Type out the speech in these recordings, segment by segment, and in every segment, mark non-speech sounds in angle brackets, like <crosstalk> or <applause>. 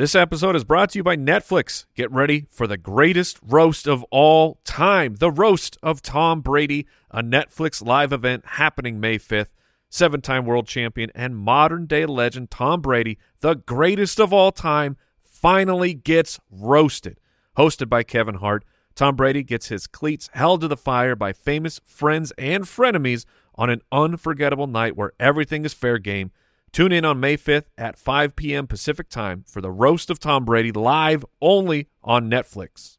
This episode is brought to you by Netflix. Get ready for the greatest roast of all time the roast of Tom Brady, a Netflix live event happening May 5th. Seven time world champion and modern day legend Tom Brady, the greatest of all time, finally gets roasted. Hosted by Kevin Hart, Tom Brady gets his cleats held to the fire by famous friends and frenemies on an unforgettable night where everything is fair game. Tune in on May 5th at 5 p.m. Pacific Time for the Roast of Tom Brady live only on Netflix.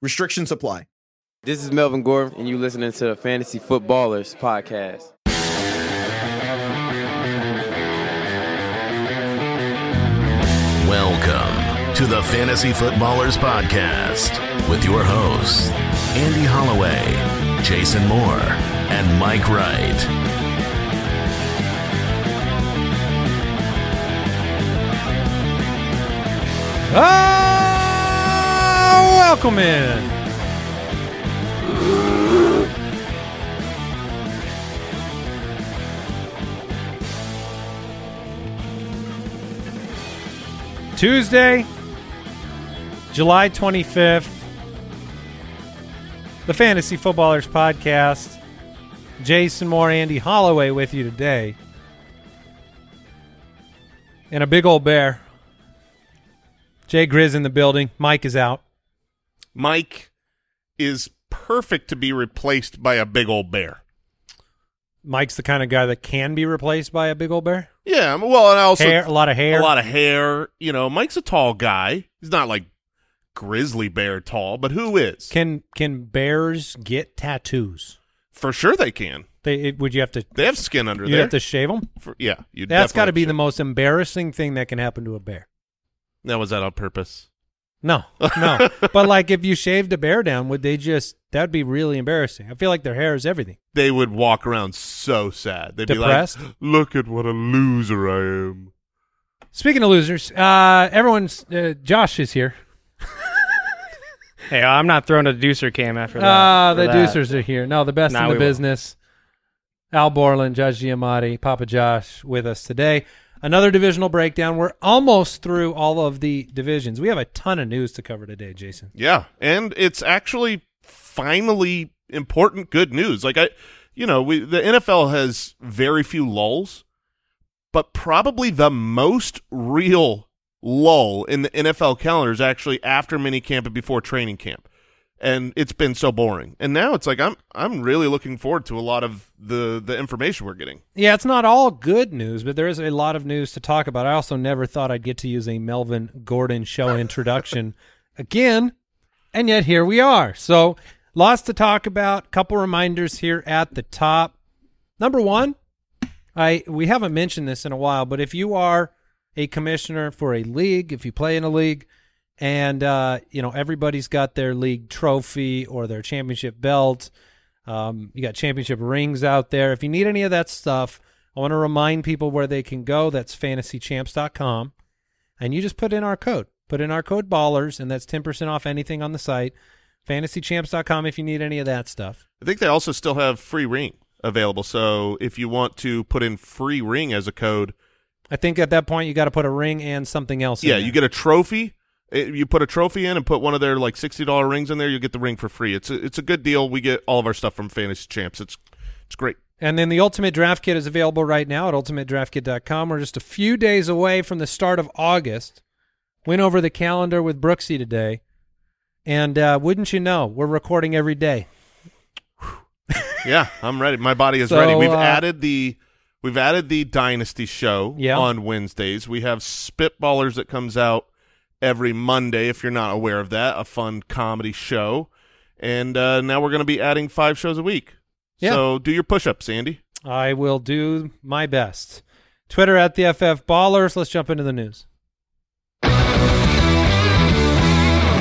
Restrictions apply. This is Melvin Gordon, and you're listening to the Fantasy Footballers Podcast. Welcome to the Fantasy Footballers Podcast with your hosts, Andy Holloway, Jason Moore, and Mike Wright. Oh, welcome in. Tuesday, July 25th, the Fantasy Footballers Podcast. Jason Moore, Andy Holloway with you today. And a big old bear. Jay Grizz in the building. Mike is out. Mike is perfect to be replaced by a big old bear. Mike's the kind of guy that can be replaced by a big old bear. Yeah, well, and also hair, a lot of hair, a lot of hair. You know, Mike's a tall guy. He's not like grizzly bear tall, but who is? Can can bears get tattoos? For sure, they can. They it, would you have to? They have skin under you there. You have to shave them. For, yeah, you. That's got to be the most embarrassing thing that can happen to a bear. Now, was that on purpose? No, no. <laughs> but like, if you shaved a bear down, would they just? That'd be really embarrassing. I feel like their hair is everything. They would walk around so sad. They'd Depressed? be like, "Look at what a loser I am." Speaking of losers, uh, everyone's uh, Josh is here. <laughs> Hey, I'm not throwing a deucer cam after that. Ah, for the that. deucers are here. No, the best Nah, in the we won't. business. Al Borland, Judge Giamatti, Papa Josh with us today. Another divisional breakdown. We're almost through all of the divisions. We have a ton of news to cover today, Jason. Yeah, and it's actually finally important good news. Like I, you know, we the NFL has very few lulls, but probably the most real lull in the NFL calendar is actually after minicamp and before training camp. And it's been so boring. And now it's like I'm I'm really looking forward to a lot of the the information we're getting. Yeah, it's not all good news, but there is a lot of news to talk about. I also never thought I'd get to use a Melvin Gordon show <laughs> introduction again, and yet here we are. So, lots to talk about. Couple reminders here at the top. Number one, I we haven't mentioned this in a while, but if you are a commissioner for a league, if you play in a league, and uh, you know everybody's got their league trophy or their championship belt. Um, you got championship rings out there. If you need any of that stuff, I want to remind people where they can go. That's fantasychamps.com. And you just put in our code. Put in our code ballers, and that's 10% off anything on the site. Fantasychamps.com if you need any of that stuff. I think they also still have free ring available. So if you want to put in free ring as a code, I think at that point you got to put a ring and something else in yeah, you get a trophy. It- you put a trophy in and put one of their like sixty dollar rings in there. You get the ring for free. It's a, it's a good deal. We get all of our stuff from Fantasy Champs. It's it's great. And then the Ultimate Draft Kit is available right now at ultimatedraftkit.com. We're just a few days away from the start of August. Went over the calendar with Brooksy today. And uh, wouldn't you know, we're recording every day. Yeah, I'm ready. My body is So, ready. We've uh, added the we've added the Dynasty show Yeah. on Wednesdays. We have Spitballers that comes out every Monday. If you're not aware of that, a fun comedy show. And uh, now we're going to be adding five shows a week. Yeah. So do your push-ups, Andy. I will do my best. Twitter at the FF Ballers. Let's jump into the news.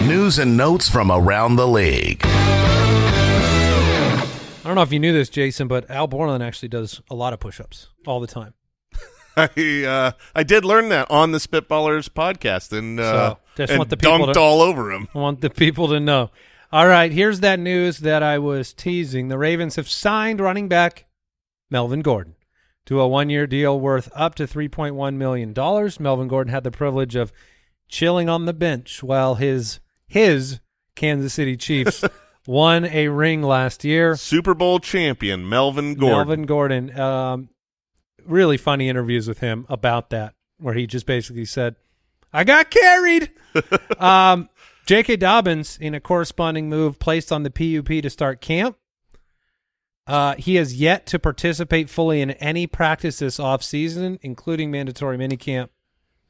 news and notes from around the league. I don't know if you knew this, Jason, but Al Borland actually does a lot of push-ups all the time. <laughs> I uh, I did learn that on the Spitballers podcast, and uh, So, just and want the people dumped to- all over him. I want the people to know. All right, here's that news that I was teasing. The Ravens have signed running back Melvin Gordon to a one-year deal worth up to $3.1 million. Melvin Gordon had the privilege of chilling on the bench while his his Kansas City Chiefs <laughs> won a ring last year. Super Bowl champion Melvin Gordon. Melvin Gordon. Um, really funny interviews with him about that, where he just basically said, "I got carried." <laughs> um, J.K. Dobbins, in a corresponding move, placed on the PUP to start camp. Uh, he has yet to participate fully in any practice this offseason, including mandatory minicamp.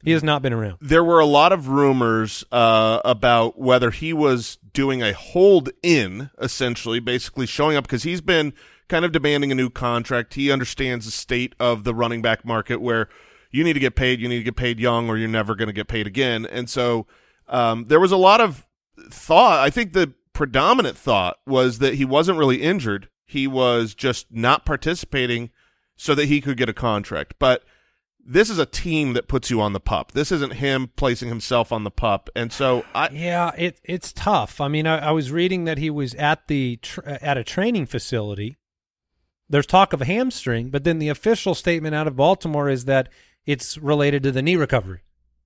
He has not been around. there were a lot of rumors uh, about whether he was doing a hold in, essentially, basically showing up because he's been kind of demanding a new contract. He understands the state of the running back market where you need to get paid, you need to get paid young, or you're never going to get paid again. And so um, there was a lot of thought. I think the predominant thought was that he wasn't really injured. He was just not participating so that he could get a contract. But this is a team that puts you on the pup. This isn't him placing himself on the pup. And so I Yeah, it it's tough. I mean, I, I was reading that he was at the at a training facility. There's talk of a hamstring, but then the official statement out of Baltimore is that it's related to the knee recovery.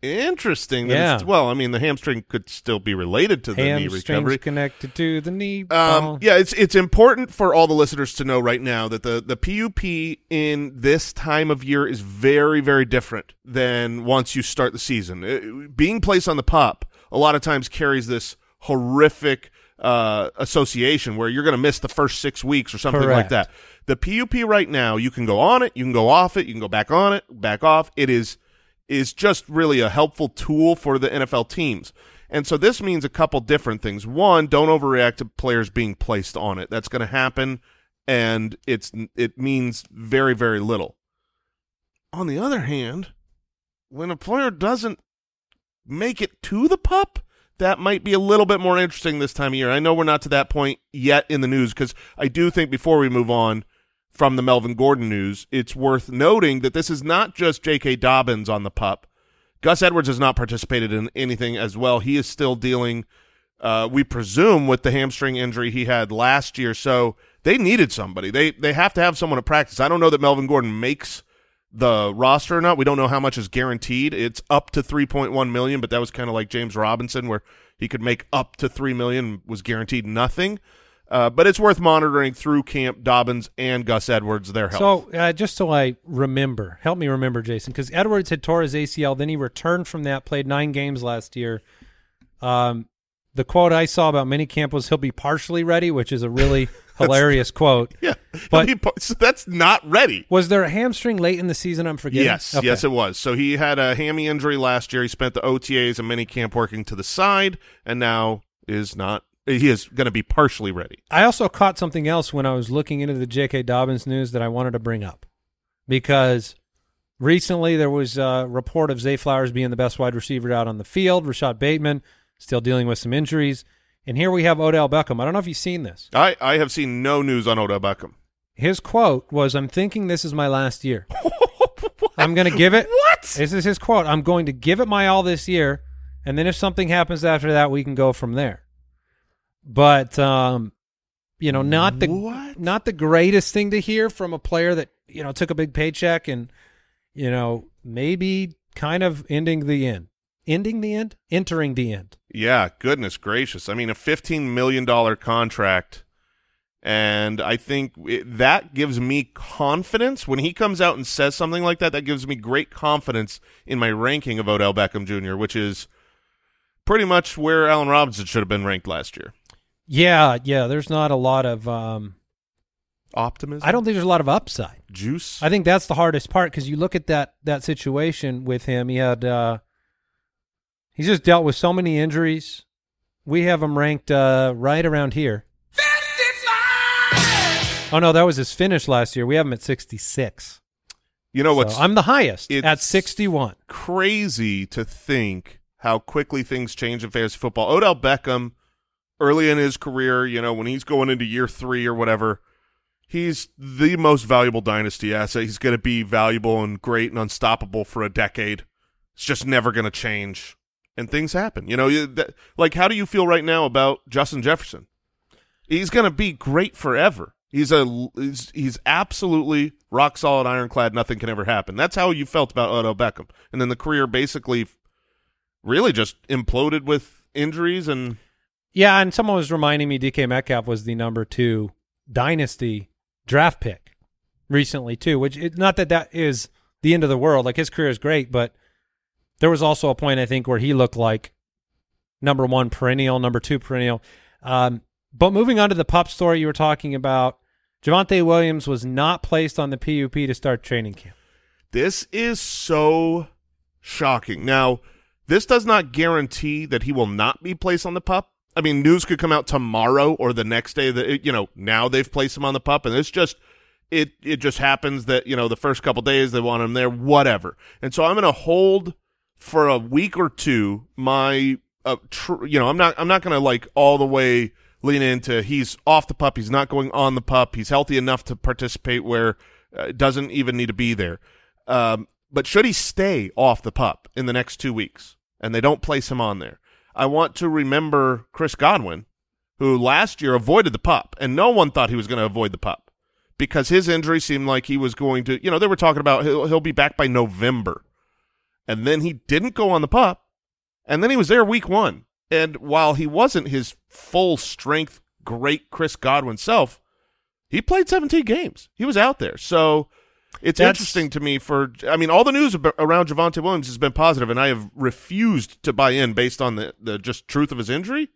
interesting. That Yeah. it's- well, I mean, the hamstring could still be related to the knee recovery. connected to the knee. Um, yeah, it's it's important for all the listeners to know right now that the the PUP in this time of year is very very different than once you start the season. Uh, being placed on the pup a lot of times carries this horrific uh, association where you're going to miss the first six weeks or something like that. The PUP right now, you can go on it, you can go off it, you can go back on it, back off. It is is just really a helpful tool for the NFL teams. And so this means a couple different things. One, don't overreact to players being placed on it. That's going to happen and it's it means very very little. On the other hand, when a player doesn't make it to the pup, that might be a little bit more interesting this time of year. I know we're not to that point yet in the news because I do think before we move on from the Melvin Gordon news, it's worth noting that this is not just J.K. Dobbins on the pup. Gus Edwards has not participated in anything as well. He is still dealing, uh, we presume, with the hamstring injury he had last year. So they needed somebody. They they have to have someone to practice. I don't know that Melvin Gordon makes the roster or not. We don't know how much is guaranteed. It's up to 3.1 million, but that was kind of like James Robinson where he could make up to 3 million was guaranteed nothing. Uh, but it's worth monitoring through camp Dobbins and Gus Edwards their health. So uh, just so I remember, help me remember, Jason, because Edwards had tore his ACL, then he returned from that, played nine games last year. Um, the quote I saw about minicamp was he'll be partially ready, which is a really <laughs> hilarious quote. <laughs> yeah, but- po- so that's not ready. Was there a hamstring late in the season? I'm forgetting. Yes, Okay. yes, it was. So he had a hammy injury last year. He spent the OTAs and minicamp working to the side, and now is not. He is going to be partially ready. I also caught something else when I was looking into the J.K. Dobbins news that I wanted to bring up because recently there was a report of Zay Flowers being the best wide receiver out on the field. Rashod Bateman still dealing with some injuries. And here we have Odell Beckham. I don't know if you've seen this. I I have seen no news on Odell Beckham. His quote was, I'm thinking this is my last year. <laughs> I'm going to give it. What? This is his quote. I'm going to give it my all this year. And then if something happens after that, we can go from there. But, um, you know, not the What? not the greatest thing to hear from a player that you know took a big paycheck and you know maybe kind of ending the end, ending the end, entering the end. Yeah, goodness gracious. I mean, a $15 million contract. And I think it, that gives me confidence. When he comes out and says something like that, that gives me great confidence in my ranking of Odell Beckham Jr., which is pretty much where Allen Robinson should have been ranked last year. Yeah, yeah. There's not a lot of. Um, Optimism? I don't think there's a lot of upside. Juice? I think that's the hardest part because you look at that that situation with him. He had uh, he's just dealt with so many injuries. We have him ranked uh, right around here. Oh no, that was his finish last year. We have him at 66. you know what's So I'm the highest at 61. crazy to think how quickly things change in fantasy football. Odell Beckham, early in his career, you know, when he's going into year three or whatever, he's the most valuable dynasty asset. He's going to be valuable and great and unstoppable for a decade. It's just never going to change. And things happen. You know, you- that, like, how do you feel right now about Justin Jefferson? He's going to be great forever. He's a he's, he's absolutely rock solid, ironclad. Nothing can ever happen. That's how you felt about Odell Beckham, and then the career basically, really just imploded with injuries and Yeah, and someone was reminding me DK Metcalf was the number two dynasty draft pick recently too. Which it, not that that is the end of the world. Like his career is great, but there was also a point I think where he looked like number one perennial, number two perennial. Um, but moving on to the pup story you were talking about, Javonte Williams was not placed on the PUP to start training camp. This is so shocking. Now, this does not guarantee that he will not be placed on the pup. I mean, news could come out tomorrow or the next day that you know now they've placed him on the pup, and it's just it it just happens that you know the first couple days they want him there, whatever. And so I'm going to hold for a week or two my uh, tr- you know I'm not I'm not going to like all the way lean into he's off the pup, he's not going on the pup, he's healthy enough to participate where uh, doesn't even need to be there. Um, but should he stay off the pup in the next two weeks and they don't place him on there, I want to remember Chris Godwin, who last year avoided the pup, and no one thought he was going to avoid the pup because his injury seemed like he was going to, you know, they were talking about he'll, he'll be back by November. And then he didn't go on the pup, and then he was there week one. And while he wasn't his full strength, great Chris Godwin self, he played 17 games. He was out there. So it's That's- interesting to me for, I mean, all the news around Javonte Williams has been positive, and I have refused to buy in based on the, the just truth of his injury.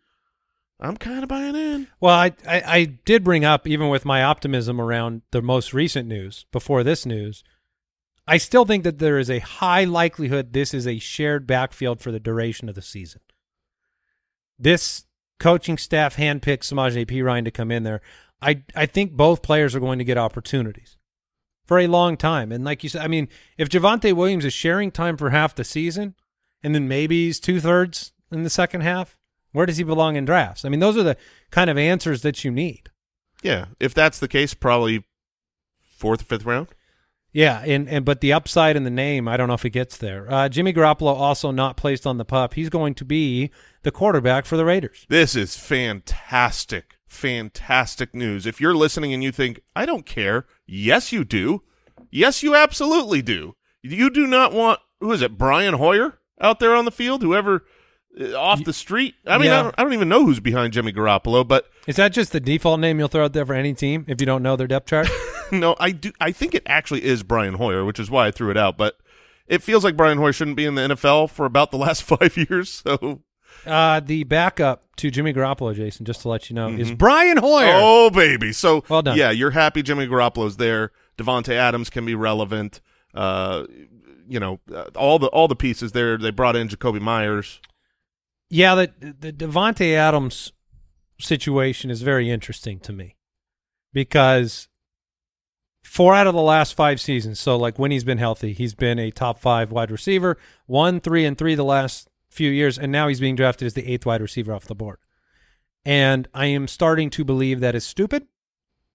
I'm kind of buying in. Well, I, I I did bring up even with my optimism around the most recent news before this news, I still think that there is a high likelihood this is a shared backfield for the duration of the season. This coaching staff handpicked Samaje Perine to come in there. I I think both players are going to get opportunities for a long time. And like you said, I mean, if Javonte Williams is sharing time for half the season, and then maybe he's two thirds in the second half, where does he belong in drafts? I mean, those are the kind of answers that you need. Yeah, if that's the case, probably fourth or fifth round. Yeah, and, and but the upside in the name, I don't know if he gets there. Uh, Jimmy Garoppolo also not placed on the pup. He's going to be the quarterback for the Raiders. This is fantastic, fantastic news. If you're listening and you think, I don't care, yes, you do. Yes, you absolutely do. You do not want, who is it, Brian Hoyer out there on the field? Whoever uh, off the street? I mean, Yeah. I, don't, I don't even know who's behind Jimmy Garoppolo, but Is that just the default name you'll throw out there for any team if you don't know their depth chart? <laughs> no, I do. I think it actually is Brian Hoyer, which is why I threw it out. But it feels like Brian Hoyer shouldn't be in the NFL for about the last <laughs> five years. So, uh, the backup to Jimmy Garoppolo, Jason, just to let you know, is Brian Hoyer. oh baby, so Well done. Yeah, you're happy Jimmy Garoppolo's there. Davante Adams can be relevant. Uh, you know, uh, all the all the pieces there. They brought in Jakobi Meyers. Yeah, the the Davante Adams situation is very interesting to me because four out of the last five seasons, so like when he's been healthy, he's been a top five wide receiver, one, three, and three the last few years, and now he's being drafted as the eighth wide receiver off the board. And I am starting to believe that is stupid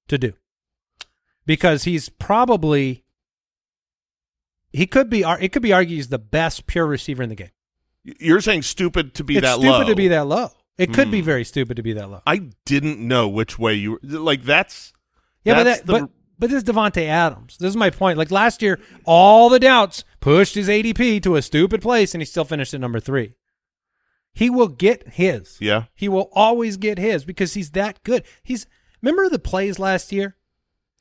to do because he's probably he could be it could be argued he's the best pure receiver in the game You're saying stupid to be that low? it's that stupid low. to be that low. It could be Hmm. very stupid to be that low. I didn't know which way you were. Like that's Yeah, but that's that, the- but but this is Davante Adams. This is my point. Like last year, all the doubts pushed his ADP to a stupid place, and he still finished at number three. He will get his. yeah. He will always get his because he's that good. He's remember the plays last year.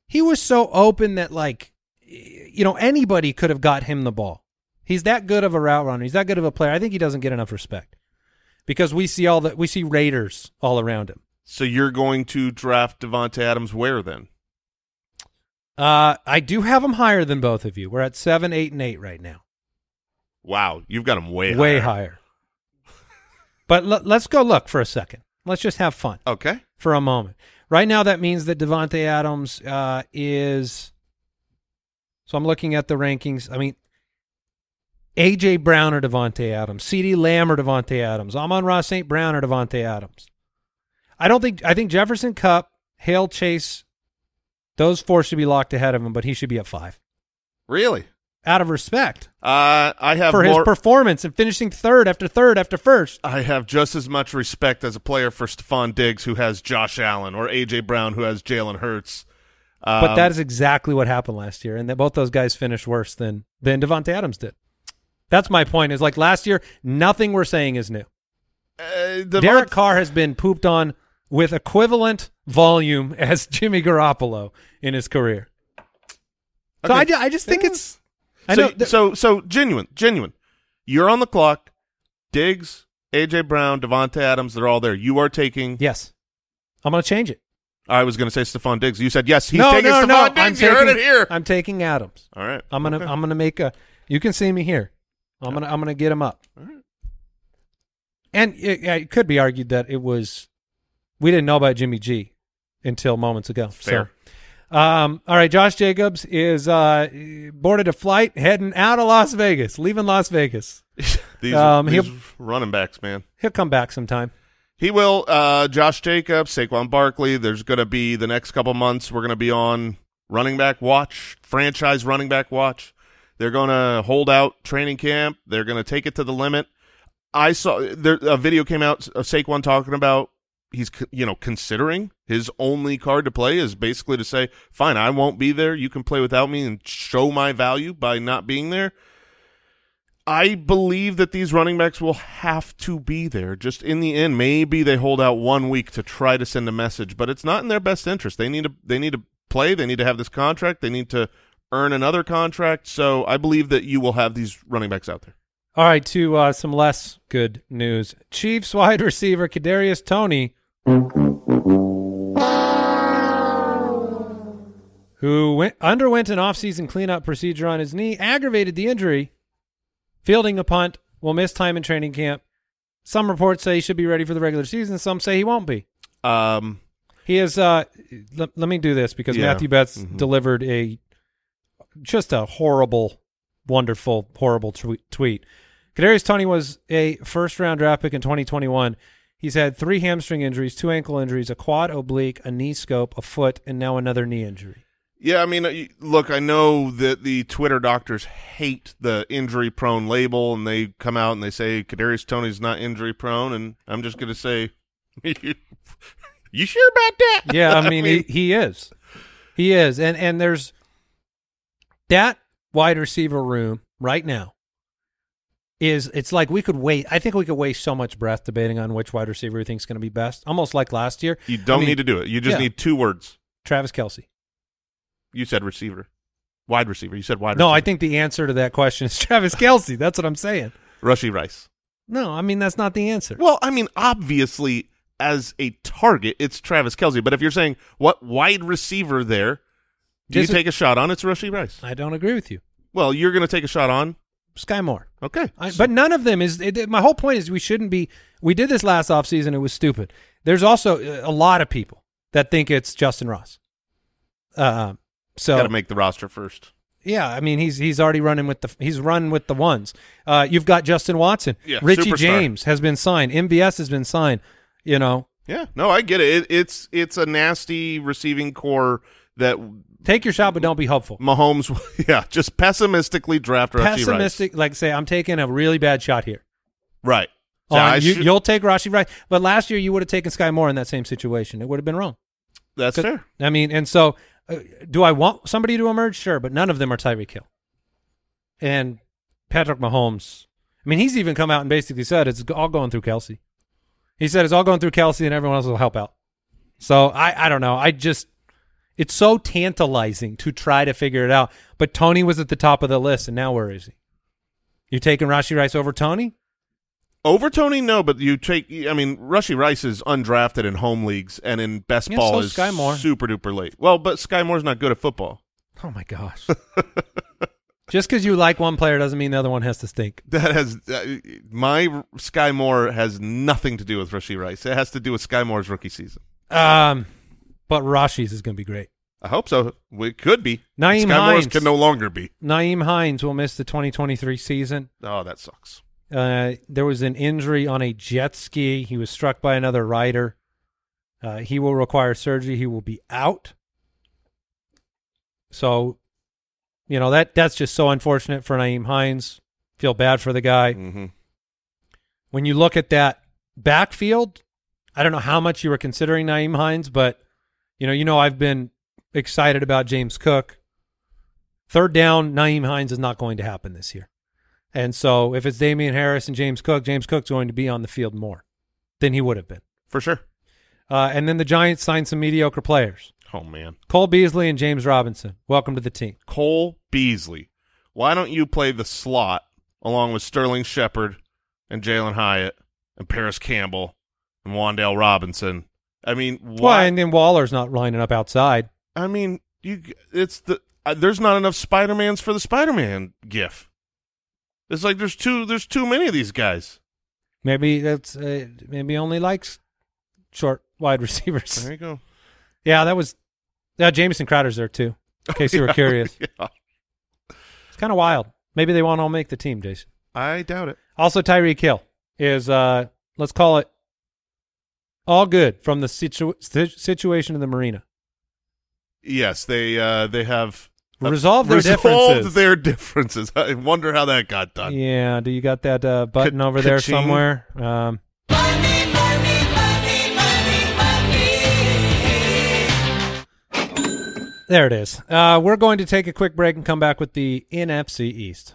He was so open that like, you know, anybody could have got him the ball. He's that good of a route runner. He's that good of a player. I think he doesn't get enough respect because we see all the we see Raiders all around him. So you're going to draft Davante Adams where then? Uh, I do have him higher than both of you. We're at seven, eight, and eight right now. Wow, you've got him way Way higher. higher. but l- let's go look for a second. Let's just have fun Okay. for a moment. Right now, that means that Davante Adams uh, is. So I'm looking at the rankings. I mean, A.J. Brown or Davante Adams, CeeDee Lamb or Davante Adams, Amon-Ra St. Brown or Davante Adams. I don't think I think Jefferson Kupp, Hale Chase, those four should be locked ahead of him, but he should be at five. Really? Out of respect Uh, I have for his performance and finishing third after third after first. I have just as much respect as a player for Stefon Diggs, who has Josh Allen, or AJ Brown, who has Jalen Hurts. Um, But that is exactly what happened last year, and that both those guys finished worse than than Davante Adams did. That's my point. Is like last year, nothing we're saying is new. uh, the Derek Carr has been pooped on with equivalent volume as <laughs> Jimmy Garoppolo in his career. So Okay. I, I just think Yeah. it's. I so, know. th- so so genuine, genuine. You're on the clock. Diggs, AJ Brown, Davante Adams, they're all there. You are taking. yes, I'm going to change it. I was going to say Stefon Diggs. You said yes. He's no, taking no, Stephon no. Diggs. I'm you taking, heard it here. I'm taking Adams. all right. I'm gonna Okay. I'm gonna make a. You can see me here. I'm gonna I'm gonna get him up. And it, it could be argued that it was we didn't know about Jimmy G until moments ago. Fair. So, um, all right, Josh Jacobs is uh, boarded a flight heading out of Las Vegas, leaving Las Vegas. <laughs> These, Um, these running backs, man. He'll come back sometime. He will. Uh, Josh Jacobs, Saquon Barkley. There's going to be the next couple months. We're going to be on running back watch, franchise running back watch. They're going to hold out training camp. They're going to take it to the limit. I saw there a video came out of Saquon talking about he's you know considering his only card to play is basically to say, fine, I won't be there. You can play without me and show my value by not being there. I believe that these running backs will have to be there. Just in the end, maybe they hold out one week to try to send a message, but it's not in their best interest. They need to they need to play. They need to have this contract. They need to earn another contract. So I believe that you will have these running backs out there. All right, to uh, some less good news. Chiefs wide receiver Kadarius Toney, who went, underwent an offseason cleanup procedure on his knee, aggravated the injury. Fielding a punt, will miss time in training camp. Some reports say he should be ready for the regular season. Some say he won't be. Um, He is. Uh, let, let me do this because Yeah. Matthew Betz Mhm. delivered a just a horrible, wonderful, horrible tweet. tweet. Kadarius Toney was a first round draft pick in 2021. He's had three hamstring injuries, two ankle injuries, a quad oblique, a knee scope, a foot, and now another knee injury. yeah, I mean, uh, look, I know that the Twitter doctors hate the injury prone label, and they come out and they say Kadarius Toney's not injury prone, and I'm just going to say, <laughs> you sure about that? Yeah, I <laughs> mean, he, he is. He is. And and there's that wide receiver room right now is it's like we could wait. I think we could waste so much breath debating on which wide receiver we think is going to be best. Almost like last year. You don't I mean, need to do it. You just yeah. need two words. Travis Kelce. You said receiver, wide receiver. You said wide. No, I think the answer to that question is <laughs> Travis Kelce. That's what I'm saying. Rashee Rice. No, I mean that's not the answer. Well, I mean, obviously, as a target, it's Travis Kelce. But if you're saying what wide receiver there, do you take a shot on? It's Rashee Rice. I don't agree with you. Well, you're going to take a shot on. Skyy Moore. Okay, I, So- but none of them is. It, my whole point is we shouldn't be. We did this last offseason. It was stupid. There's also uh, a lot of people that think it's Justin Ross. Uh, so got to make the roster first. yeah, I mean he's he's already running with the he's run with the ones. Uh, you've got Justin Watson. Yeah, Richie superstar. James has been signed. MVS has been signed. You know, Yeah, no, I get it. it it's it's a nasty receiving corps that take your shot, but don't be hopeful. Mahomes. <laughs> Yeah, just pessimistically draft Rice. Pessimistic, like say I'm taking a really bad shot here. Right. On- Yeah, you, you'll take Rashee Rice, but last year you would have taken Skyy Moore in that same situation. It would have been wrong. That's fair. I mean, and so uh, do I want somebody to emerge? Sure, but none of them are Tyreek Hill. And Patrick Mahomes. I mean, he's even come out and basically said it's all going through Kelce. He said it's all going through Kelce, and everyone else will help out. So I, I don't know. I just it's so tantalizing to try to figure it out. But Toney was at the top of the list, and now where is he? You're taking Rashee Rice over Toney? Over Toney, no, but you take. I mean, Rashee Rice is undrafted in home leagues and in best Yeah, ball so is Skyy Moore. super duper late. Well, but Skyy Moore's not good at football. Oh my gosh! <laughs> Just because you like one player doesn't mean the other one has to stink. That has uh, my Skyy Moore has nothing to do with Rashee Rice. It has to do with Skyy Moore's rookie season. Um, but Rashee's is going to be great. I hope so. We could be. Naeem Sky Morris Hines. can no longer be. Nyheim Hines will miss the 2023 season. Oh, that sucks. Uh, there was an injury on a jet ski. He was struck by another rider. Uh, he will require surgery. He will be out. So, you know that that's just so unfortunate for Nyheim Hines. Feel bad for the guy. hmm When you look at that backfield, I don't know how much you were considering Nyheim Hines, but you know, you know, I've been excited about James Cook. Third down, Nyheim Hines is not going to happen this year. And so if it's Damien Harris and James Cook, James Cook's going to be on the field more than he would have been. For sure. Uh, and then the Giants signed some mediocre players. Oh man, Cole Beasley and James Robinson. Welcome to the team. Cole Beasley. Why don't you play the slot along with Sterling Shepard and Jalin Hyatt and Parris Campbell and Wan'Dale Robinson? I mean, Well, why? and then Waller's not lining up outside. I mean, you. It's the uh, there's not enough Spider Mans for the Spider Man gif. It's like there's too there's too many of these guys. Maybe that's uh, maybe only likes short wide <laughs> receivers. There you go. Yeah, that was. Yeah, Jamison Crowder's there too. In case you were <laughs> curious, <laughs> Yeah, it's kind of wild. Maybe they won't all make the team, Jason. I doubt it. Also, Tyreek Hill is uh, let's call it all good from the situ- situation in the marina. Yes, they uh they have uh, their resolved differences. their differences. <laughs> I wonder how that got done. Yeah, do you got that uh, button Ka- over there ka-ching. somewhere? Um, there it is. Uh, we're going to take a quick break and come back with the NFC East.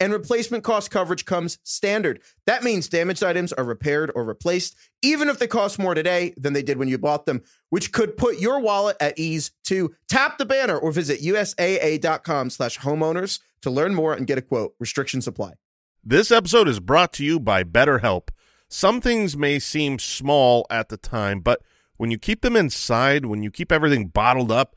and replacement cost coverage comes standard. That means damaged items are repaired or replaced, even if they cost more today than they did when you bought them, which could put your wallet at ease To Tap the banner or visit usaa.com slash homeowners to learn more and get a quote. Restrictions apply. This episode is brought to you by BetterHelp. Some things may seem small at the time, but when you keep them inside, when you keep everything bottled up,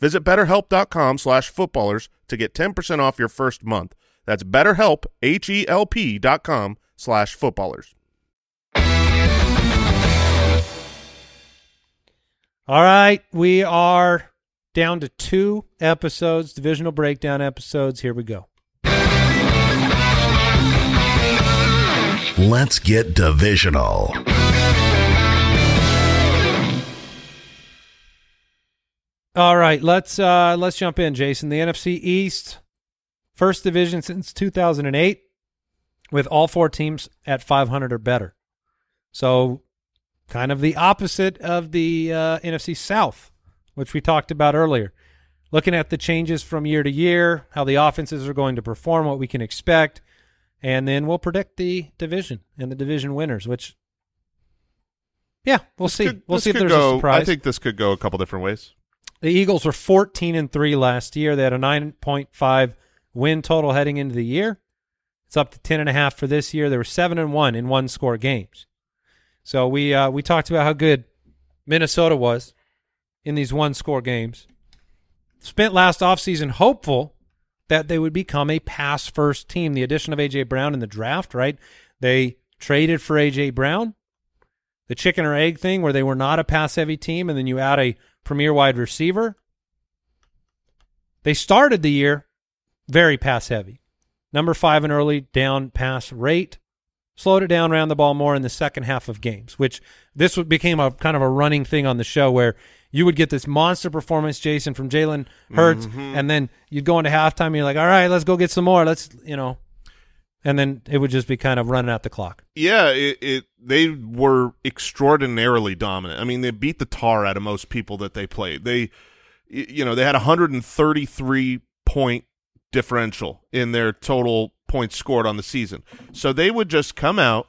Visit betterhelp.com slash footballers to get 10% off your first month. That's betterhelp, H-E-L-P dot com slash footballers. All right, we are down to two episodes, divisional breakdown episodes. Here we go. Let's get divisional. All right, let's uh let's jump in, Jason. The NFC East, first division since 2008, with all four teams at 500 or better. So, kind of the opposite of the uh, NFC South, which we talked about earlier. Looking at the changes from year to year, how the offenses are going to perform, what we can expect, and then we'll predict the division and the division winners. Which, yeah, we'll This see. could- we'll see if there's go, a surprise. I think this could go a couple different ways. The Eagles were 14 and 3 last year. They had a 9.5 win total heading into the year. It's up to 10 and a half for this year. They were 7 and 1 in one score games. So we uh, we talked about how good Minnesota was in these one score games. Spent last offseason hopeful that they would become a pass first team. The addition of AJ Brown in the draft, right? They traded for AJ Brown. The chicken or egg thing where they were not a pass heavy team and then you add a premier wide receiver. They started the year very pass heavy. Number five in early down pass rate. Slowed it down, ran the ball more in the second half of games, which this became a kind of a running thing on the show where you would get this monster performance, Jason, from Jalen Hurts, mm-hmm. and then you'd go into halftime and you're like, all right, let's go get some more. Let's, you know, and then it would just be kind of running out the clock. Yeah, it, it they were extraordinarily dominant. I mean, they beat the tar out of most people that they played. They, you know, they had a 133 point differential in their total points scored on the season. So they would just come out,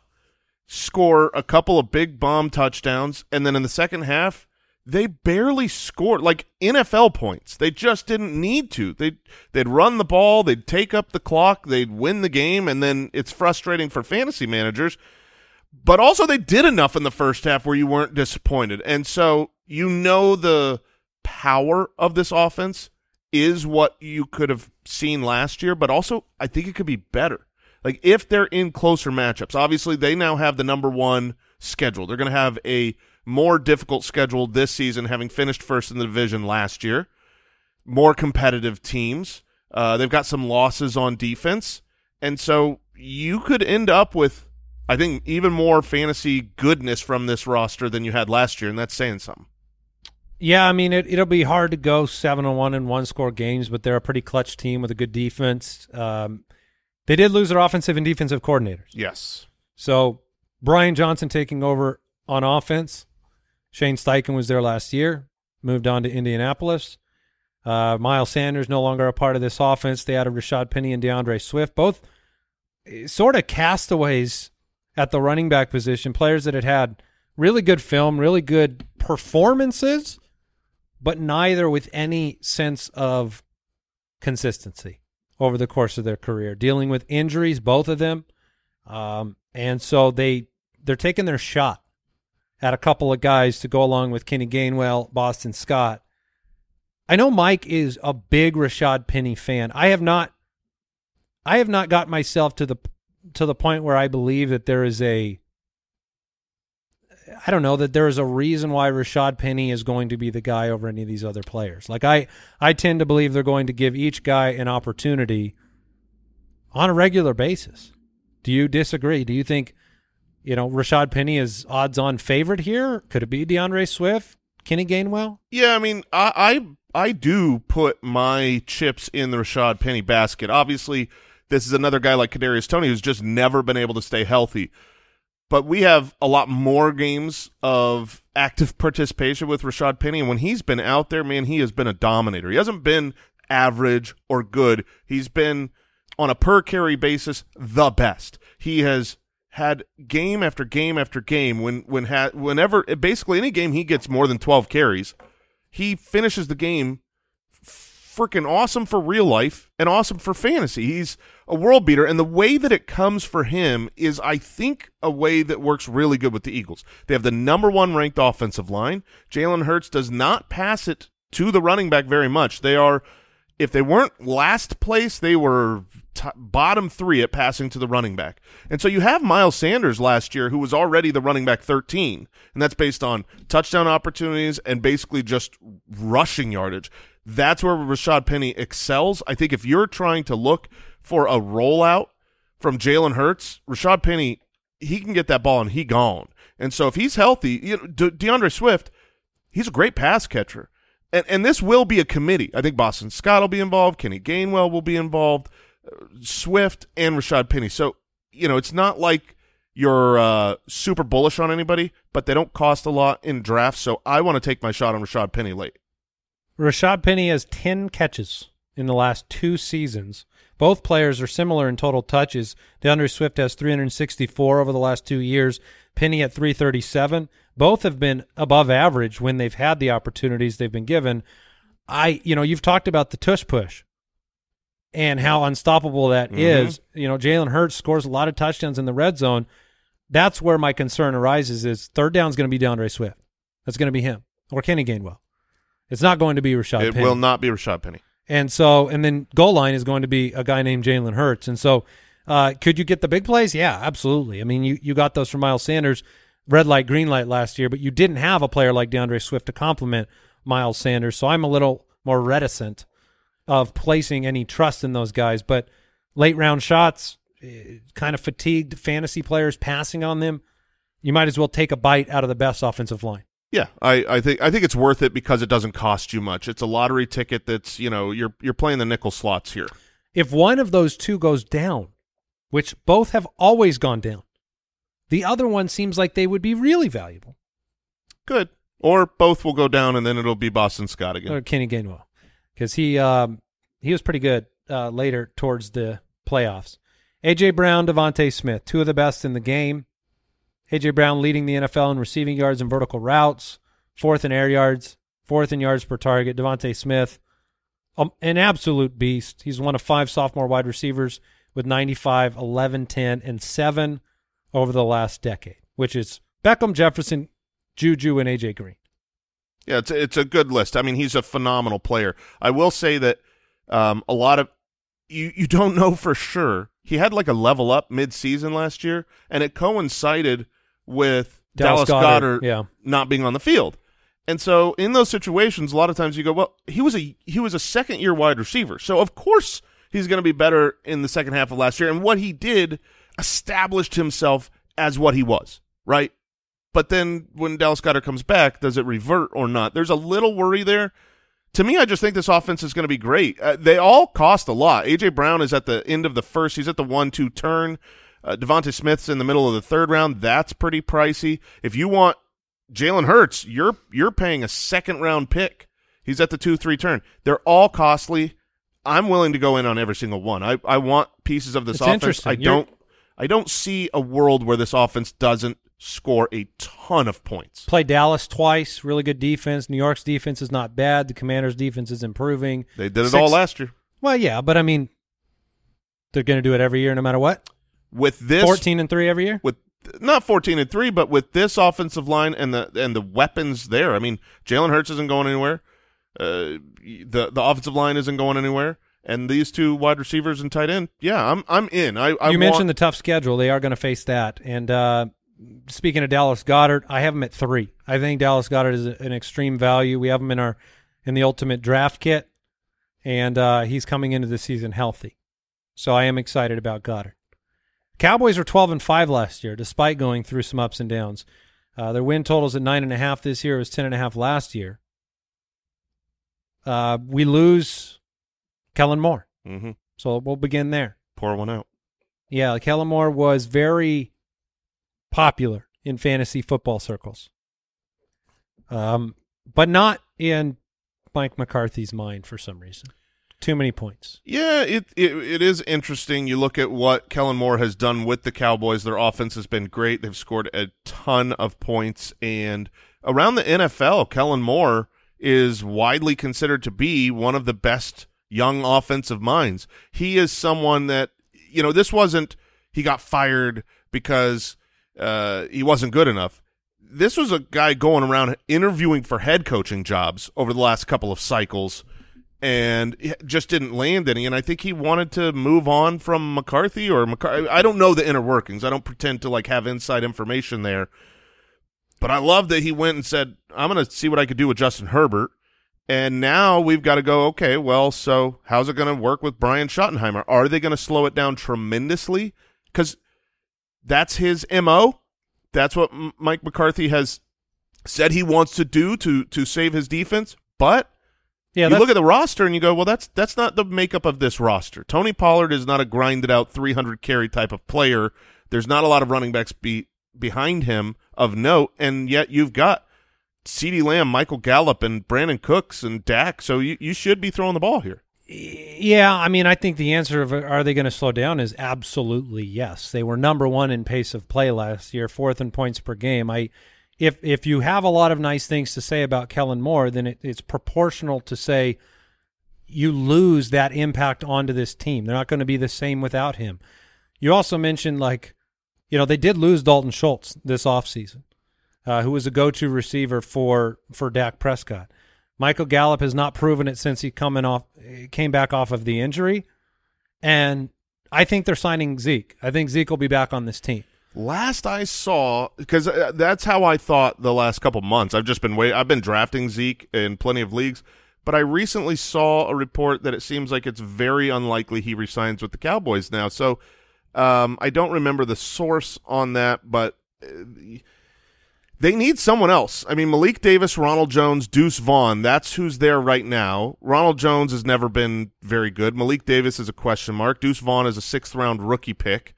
score a couple of big bomb touchdowns, and then in the second half, they barely scored like NFL points. They just didn't need to. They they'd run the ball, they'd take up the clock, they'd win the game, and then it's frustrating for fantasy managers. But also they did enough in the first half where you weren't disappointed. And so you know the power of this offense is what you could have seen last year, but also I think it could be better. Like if they're in closer matchups, obviously they now have the number one schedule. They're going to have a more difficult schedule this season, having finished first in the division last year. More competitive teams. Uh, they've got some losses on defense, and so you could end up with, I think, even more fantasy goodness from this roster than you had last year, and that's saying something. Yeah, I mean it, it'll be hard to go seven and one in one score games, but they're a pretty clutch team with a good defense. Um, they did lose their offensive and defensive coordinators, Yes. so Brian Johnson taking over on offense. Shane Steichen was there last year, moved on to Indianapolis. Uh, Miles Sanders no longer a part of this offense. They added Rashaad Penny and D'Andre Swift, both eh, sort of castaways at the running back position, players that had had really good film, really good performances, but neither with any sense of consistency over the course of their career, dealing with injuries, both of them, um, and so they they're taking their shot at a couple of guys to go along with Kenny Gainwell, Boston Scott. I know Mike is a big Rashaad Penny fan. I have not I have not got myself to the to the point where I believe that there is a I don't know that there is a reason why Rashaad Penny is going to be the guy over any of these other players. Like I I tend to believe they're going to give each guy an opportunity on a regular basis. Do you disagree? Do you think you know Rashaad Penny is odds on favorite here? Could it be D'Andre Swift, Kenny Gainwell? Yeah, I mean, I, I I do put my chips in the Rashaad Penny basket. Obviously, this is another guy like Kadarius Toney who's just never been able to stay healthy. But we have a lot more games of active participation with Rashaad Penny, and when he's been out there, man, he has been a dominator. He hasn't been average or good. He's been on a per carry basis the best. He has had game after game after game when when ha- whenever basically any game he gets more than 12 carries, he finishes the game freaking awesome for real life and awesome for fantasy. He's a world beater, and the way that it comes for him is, I think, a way that works really good with the Eagles. They have the number one ranked offensive line. Jalen Hurts does not pass it to the running back very much. They are, if they weren't last place, they were t- bottom three at passing to the running back. And so you have Miles Sanders last year, who was already the running back 13, and that's based on touchdown opportunities and basically just rushing yardage. That's where Rashaad Penny excels. I think if you're trying to look for a rollout from Jalen Hurts, Rashaad Penny, he can get that ball and he gone. And so if he's healthy, you know, De- D'Andre Swift, he's a great pass catcher. And and this will be a committee. I think Boston Scott will be involved, Kenny Gainwell will be involved, Swift and Rashaad Penny. So, you know, it's not like you're uh, super bullish on anybody, but they don't cost a lot in drafts. So I want to take my shot on Rashaad Penny late. Rashaad Penny has 10 catches in the last two seasons. Both players are similar in total touches. D'Andre Swift has 364 over the last two years. Penny at 337. Both have been above average when they've had the opportunities they've been given. I, you know, you've talked about the tush push and how unstoppable that is. You know, Jalen Hurts scores a lot of touchdowns in the red zone. That's where my concern arises is third down is going to be D'Andre Swift. That's going to be him or Kenny Gainwell. It's not going to be Rashad it Penny. will not be Rashaad Penny. And so, and then goal line is going to be a guy named Jalen Hurts. And so, uh, could you get the big plays? Yeah, absolutely. I mean, you, you got those from Miles Sanders, red light, green light last year, but you didn't have a player like D'Andre Swift to complement Miles Sanders. So I'm a little more reticent of placing any trust in those guys. But late round shots, eh, kind of fatigued fantasy players passing on them. You might as well take a bite out of the best offensive line. Yeah, I, I think I think it's worth it because it doesn't cost you much. It's a lottery ticket that's you know you're you're playing the nickel slots here. If one of those two goes down, which both have always gone down, the other one seems like they would be really valuable. Good. Or both will go down and then it'll be Boston Scott again. Or Kenny Gainwell, because he um, he was pretty good uh, later towards the playoffs. AJ Brown, DeVonta Smith, two of the best in the game. AJ Brown leading the NFL in receiving yards and vertical routes, fourth in air yards, fourth in yards per target. DeVonta Smith, um, an absolute beast. He's one of five sophomore wide receivers with 95, 11, 10, and 7 over the last decade, which is Beckham, Jefferson, Juju, and AJ Green. Yeah, it's it's a good list. I mean, he's a phenomenal player. I will say that um, a lot of you you don't know for sure. He had like a level up mid season last year, and it coincided with Dallas Dallas, Goedert, Goddard, yeah. not being on the field. And so in those situations, a lot of times you go, well, he was a he was a second year wide receiver, so of course he's going to be better in the second half of last year. And what he did established himself as what he was, right? But then when Dallas Goedert comes back, does it revert or not? There's a little worry there. To me, I just think this offense is going to be great. Uh, they all cost a lot. AJ Brown is at the end of the first. He's at the one-two turn. Uh, DeVonta Smith's in the middle of the third round. That's pretty pricey. If you want Jalen Hurts, you're you're paying a second round pick. He's at the two three turn. They're all costly. I'm willing to go in on every single one. I, I want pieces of this It's offense. I You're- don't I don't see a world where this offense doesn't score a ton of points. Play Dallas twice, really good defense. New York's defense is not bad. The Commanders' defense is improving. They did it Six- all last year. Well, yeah, but I mean, they're going to do it every year, no matter what. With this Fourteen and three every year. with not 14 and 3 but with this offensive line and the and the weapons there i mean jalen hurts isn't going anywhere uh, the the offensive line isn't going anywhere and these two wide receivers and tight end yeah i'm i'm in i, I you mentioned want, the tough schedule; they are going to face that. And uh, speaking of Dallas Goedert, I have him at three. I think Dallas Goedert is an extreme value. We have him in our in the ultimate draft kit, and uh, he's coming into the season healthy. So I am excited about Goedert. Cowboys were twelve and five last year, despite going through some ups and downs. Uh, their win totals at nine and a half this year. It was ten and a half last year. Uh, we lose Kellen Moore, Mhm. so we'll begin there. pour one out Yeah, Kellen Moore was very popular in fantasy football circles, um, but not in Mike McCarthy's mind for some reason. Too many points. yeah it, it it is interesting you look at what kellen moore has done with the cowboys their offense has been great they've scored a ton of points and around the nfl kellen moore is widely considered to be one of the best young offensive minds. He is someone that you know this wasn't he got fired because uh, he wasn't good enough. This was a guy going around interviewing for head coaching jobs over the last couple of cycles and just didn't land any. And I think he wanted to move on from McCarthy or McCarthy. I don't know the inner workings. I don't pretend to like have inside information there. But I love that he went and said, I'm going to see what I could do with Justin Herbert. And now we've got to go, okay, well, so how's it going to work with Brian Schottenheimer? Are they going to slow it down tremendously? Because that's his MO. That's what M- Mike McCarthy has said he wants to do to to save his defense. But Yeah, you look at the roster and you go, well, that's that's not the makeup of this roster. Tony Pollard is not a grinded out 300 carry type of player. There's not a lot of running backs be, behind him of note, and yet you've got CeeDee Lamb, Michael Gallup, and Brandin Cooks and Dak. So you, you should be throwing the ball here. yeah. I mean, I think the answer of are they going to slow down is absolutely yes. They were number one in pace of play last year, fourth in points per game. I, if if you have a lot of nice things to say about Kellen Moore, then it, it's proportional to say you lose that impact onto this team. They're not going to be the same without him. You also mentioned like, you know, they did lose Dalton Schultz this offseason, uh, who was a go-to receiver for for Dak Prescott. Michael Gallup has not proven it since he coming off came back off of the injury, and I think they're signing Zeke. I think Zeke will be back on this team. Last I saw, because uh, that's how I thought the last couple months. I've just been wait. I've been drafting Zeke in plenty of leagues, but I recently saw a report that it seems like it's very unlikely he resigns with the Cowboys now. So um, I don't remember the source on that, but uh, they need someone else. I mean, Malik Davis, Ronald Jones, Deuce Vaughn. That's who's there right now. Ronald Jones has never been very good. Malik Davis is a question mark. Deuce Vaughn is a sixth round rookie pick.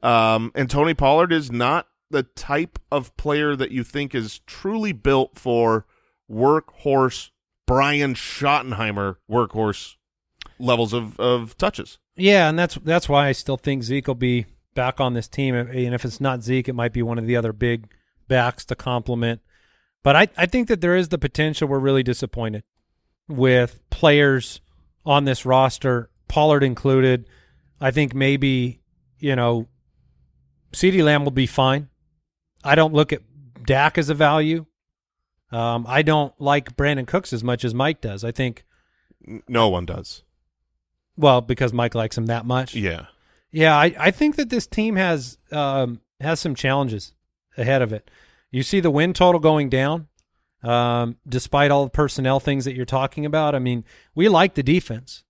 Um, and Tony Pollard is not the type of player that you think is truly built for workhorse Brian Schottenheimer workhorse levels of, of touches. Yeah, and that's that's why I still think Zeke will be back on this team. And if it's not Zeke, it might be one of the other big backs to complement. But I, I think that there is the potential. We're really disappointed with players on this roster, Pollard included. I think maybe, you know, CeeDee Lamb will be fine. I don't look at Dak as a value. Um, I don't like Brandin Cooks as much as Mike does. I think, No one does. well, because Mike likes him that much. Yeah. Yeah, I, I think that this team has um, has some challenges ahead of it. You see the win total going down, um, despite all the personnel things that you're talking about. I mean, we like the defense,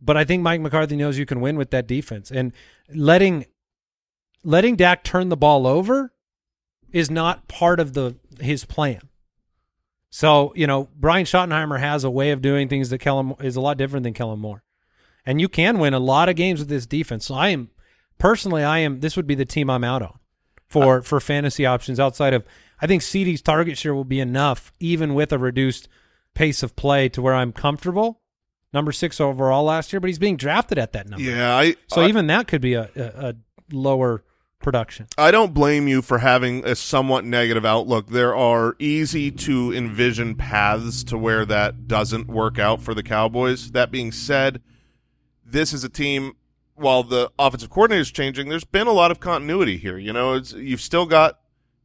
but I think Mike McCarthy knows you can win with that defense, and letting letting Dak turn the ball over is not part of the his plan. So you know, Brian Schottenheimer has a way of doing things that Kellen is a lot different than Kellen Moore and you can win a lot of games with this defense. So I am personally, I am. This would be the team I'm out on for for fantasy options outside of. I think CeeDee's target share will be enough, even with a reduced pace of play, to where I'm comfortable. Number six overall last year, but he's being drafted at that number. Yeah. I, So I, even that could be a, a, a lower production. I don't blame you for having a somewhat negative outlook. There are easy to envision paths to where that doesn't work out for the Cowboys. That being said, this is a team. While the offensive coordinator is changing, there's been a lot of continuity here. You know, you've still got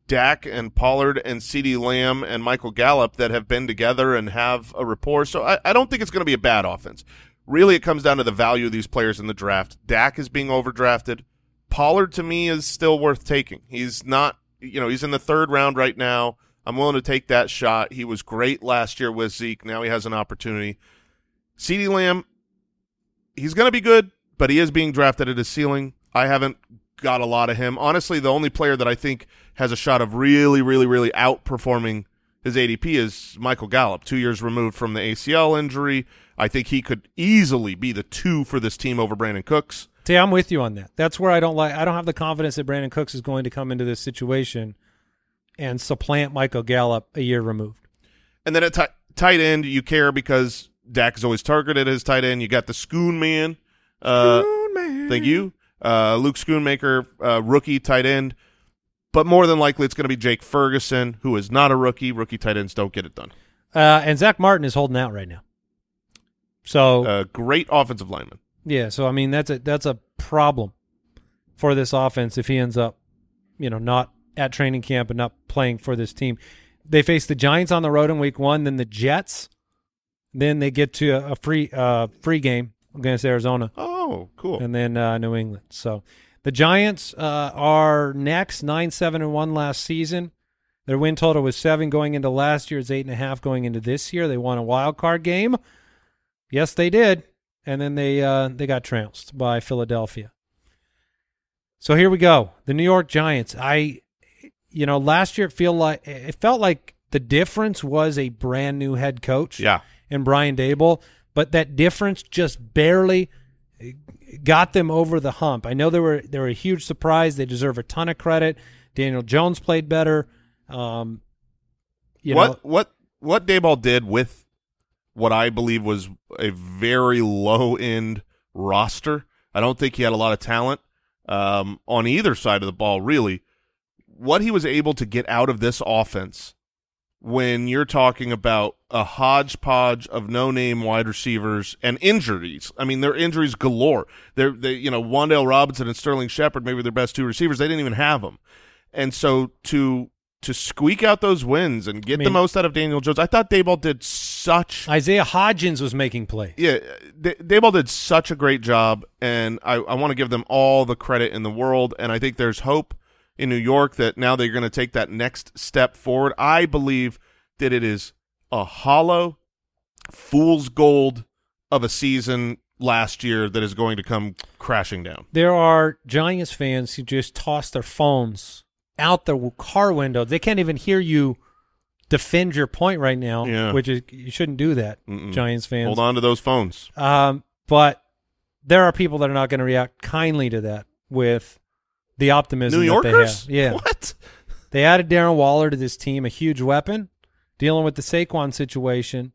Dak and Pollard and CeeDee Lamb and Michael Gallup that have been together and have a rapport. So I, I don't think it's going to be a bad offense. Really, it comes down to the value of these players in the draft. Dak is being overdrafted. Pollard to me is still worth taking. He's not, you know, he's in the third round right now. I'm willing to take that shot. He was great last year with Zeke. Now he has an opportunity. CeeDee Lamb, he's going to be good, but he is being drafted at his ceiling. I haven't got a lot of him. Honestly, the only player that I think has a shot of really, really, really outperforming his ADP is Michael Gallup, two years removed from the ACL injury. I think he could easily be the two for this team over Brandin Cooks. See, I'm with you on that. That's where I don't like. I don't have the confidence that Brandin Cooks is going to come into this situation and supplant Michael Gallup a year removed. And then at ti- tight end, you care because Dak is always targeted as tight end. You got the Schoon man. Uh, Thank you. Uh, Luke Schoonmaker, uh, rookie tight end. But more than likely, it's going to be Jake Ferguson, who is not a rookie. Rookie tight ends don't get it done. Uh, and Zack Martin is holding out right now. So Uh, great offensive lineman. yeah, so I mean that's a that's a problem for this offense if he ends up, you know, not at training camp and not playing for this team. They face the Giants on the road in week one, then the Jets, then they get to a, a free uh free game against Arizona. Oh, cool. and then uh, New England. So the Giants uh, are next, nine seven and one last season. Their win total was seven going into last year. It's eight and a half going into this year. They won a wild card game. Yes, they did, and then they uh, they got trounced by Philadelphia. So here we go. The New York Giants. I, you know, last year it feel like it felt like the difference was a brand new head coach yeah. and Brian Daboll, but that difference just barely got them over the hump. I know they were they were a huge surprise. They deserve a ton of credit. Daniel Jones played better. Um, you what know, what what Daboll did with what I believe was a very low end roster. I don't think he had a lot of talent um, on either side of the ball. Really, what he was able to get out of this offense when you're talking about a hodgepodge of no name wide receivers and injuries. I mean, they're injuries galore. They're they you know Wan'Dale Robinson and Sterling Shepard, maybe their best two receivers. They didn't even have them, and so to to squeak out those wins and get I the most out of Daniel Jones, I thought Daboll did such Isaiah Hodgins was making plays. yeah, D- Daboll did such a great job, and I, I want to give them all the credit in the world. And I think there's hope in New York that now they're going to take that next step forward. I believe that it is a hollow, fool's gold of a season last year that is going to come crashing down. There are Giants fans who just toss their phones out the car window. They can't even hear you defend your point right now, Yeah. which is you shouldn't do that, Mm-mm. Giants fans. Hold on to those phones. Um, but there are people that are not going to react kindly to that with the optimism New that they Yorkers? have. Yeah, What? they added Darren Waller to this team, a huge weapon, dealing with the Saquon situation.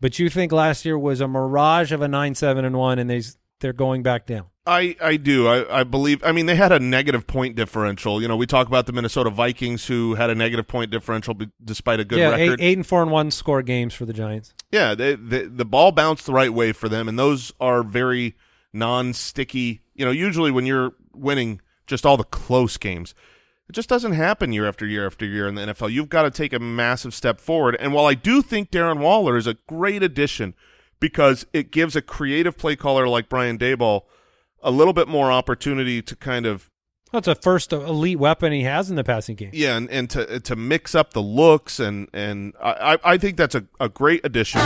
But you think last year was a mirage of a nine seven and one, and they they're going back down. I, I do. I, I believe. I mean, they had a negative point differential. You know, we talk about the Minnesota Vikings who had a negative point differential b- despite a good yeah, Eight, eight and four and one score games for the Giants. Yeah, they, they, the ball bounced the right way for them, and those are very non-sticky. You know, usually when you're winning just all the close games, it just doesn't happen year after year after year in the NFL. You've got to take a massive step forward. And while I do think Darren Waller is a great addition because it gives a creative play caller like Brian Daboll a little bit more opportunity to kind of That's a first elite weapon he has in the passing game. yeah, and, and to to mix up the looks and and I I I think that's a, a great addition.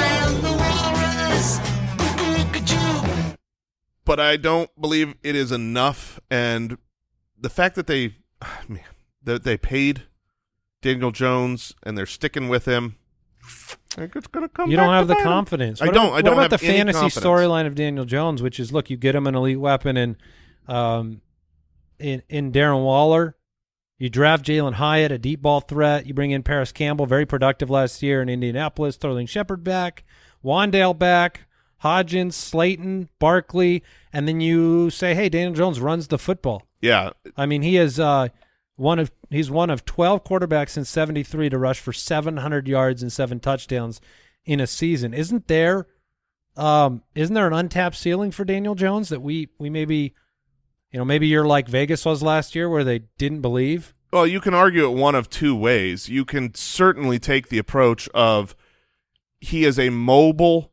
But I don't believe it is enough, and the fact that they, <sighs> man, that they paid Daniel Jones and they're sticking with him, I think it's going to come. You don't have the confidence. I don't. About, I don't what about have the fantasy storyline of Daniel Jones, which is look, you get him an elite weapon and um, in in Darren Waller. You draft Jalin Hyatt, a deep ball threat. You bring in Parris Campbell, very productive last year in Indianapolis. Sterling Shepard back, Wan'Dale back, Hodgins, Slayton, Barkley, and then you say, hey, Daniel Jones runs the football. Yeah, I mean, he is uh, one of he's one of twelve quarterbacks in '73 to rush for 700 yards and seven touchdowns in a season. Isn't there, um, isn't there an untapped ceiling for Daniel Jones that we we maybe, you know, maybe you're like Vegas was last year where they didn't believe. Well, you can argue it one of two ways. You can certainly take the approach of he is a mobile